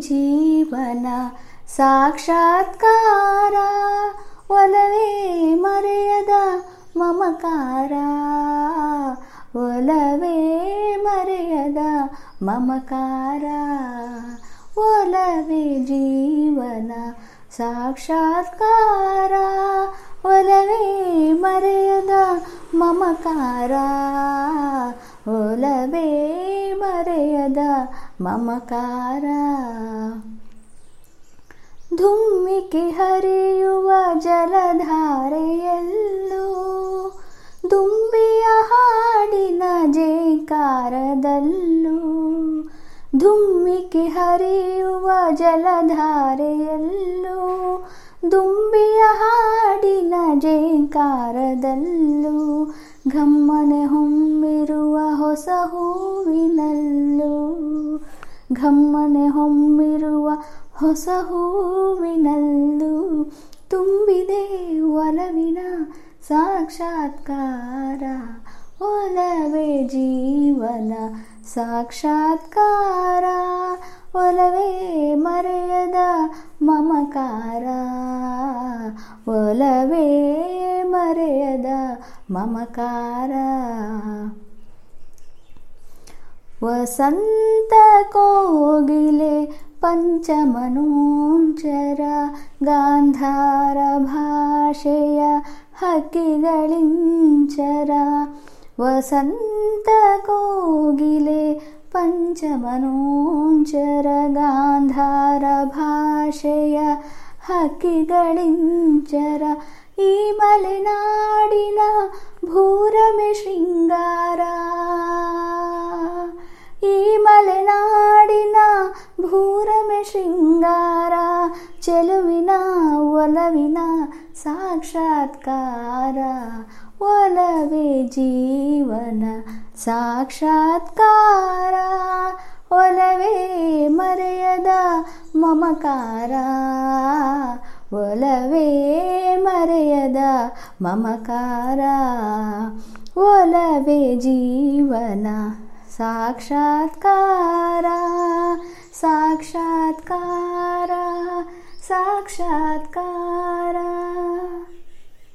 ಜೀವನ ಸಾಕ್ಷಾತ್ಕಾರ. ಒಲವೇ ಮರೆಯದ ಮಮಕಾರ. ಒಲವೇ ಮರೆಯದ ಮಮಕಾರ. ಒಲವೇ ಜೀವನ ಸಾಕ್ಷಾತ್ಕಾರ. ಒಲವೇ ಮರೆಯದ ಮಮಕಾರ. ಒಲವೇ ಮರೆಯದ ಮಮಕಾರ ಧುಮ್ಮಿಕೆ ಹರಿಯುವ ಜಲಧಾರೆಯಲ್ಲೂ ದುಂಬಿಯ ಹಾಡಿನ ಜೇಕಾರದಲ್ಲೂ ಧುಮ್ಮಿಕೆ ಹರಿಯುವ ಜಲಧಾರೆಯಲ್ಲೂ ದುಂಬಿಯ ಹಾಡಿನ ಜೇಂಕಾರದಲ್ಲೂ ಘಮ್ಮನೆ ಹೊಮ್ಮಿರುವ ಹೊಸ ಹೂವಿನಲ್ಲೂ ಘಮ್ಮನೆ ಹೊಮ್ಮಿರುವ ಹೊಸ ಹೂವಿನಲ್ಲೂ ತುಂಬಿದೆ ಒಲವಿನ ಸಾಕ್ಷಾತ್ಕಾರ. ಒಲವೇ ಜೀವನ ಸಾಕ್ಷಾತ್ಕಾರ. ಒಲವೇ ಮರೆಯದ ಮಮಕಾರ. ಒಲವೇ ಮರೆಯದ ಮಮಕಾರ. ವಸಂತ कोगिले पञ्चमनो गान्धारभाषय हकिगळिञ्चर भाषया हकिलिं चरा वसन्त कोगिले पञ्चमनोञ् चर गान्धार भाषया हकिलिञ्चर इलेनाडिना शृङ्गार ಭೂರಮೆ ಶೃಂಗಾರ ಚೆಲುವಿನ ಒಲವಿನ ಸಾಕ್ಷಾತ್ಕಾರ ಒಲವೇ ಜೀವನ ಸಾಕ್ಷಾತ್ಕಾರ ಒಲವೇ ಮರೆಯದ ಮಮಕಾರ ಒಲವೇ ಮರೆಯದ ಮಮಕಾರ ಒಲವೇ ಜೀವನ ಸಾಕ್ಷಾತ್ಕಾರ साक्षात्कार साक्षात्कार।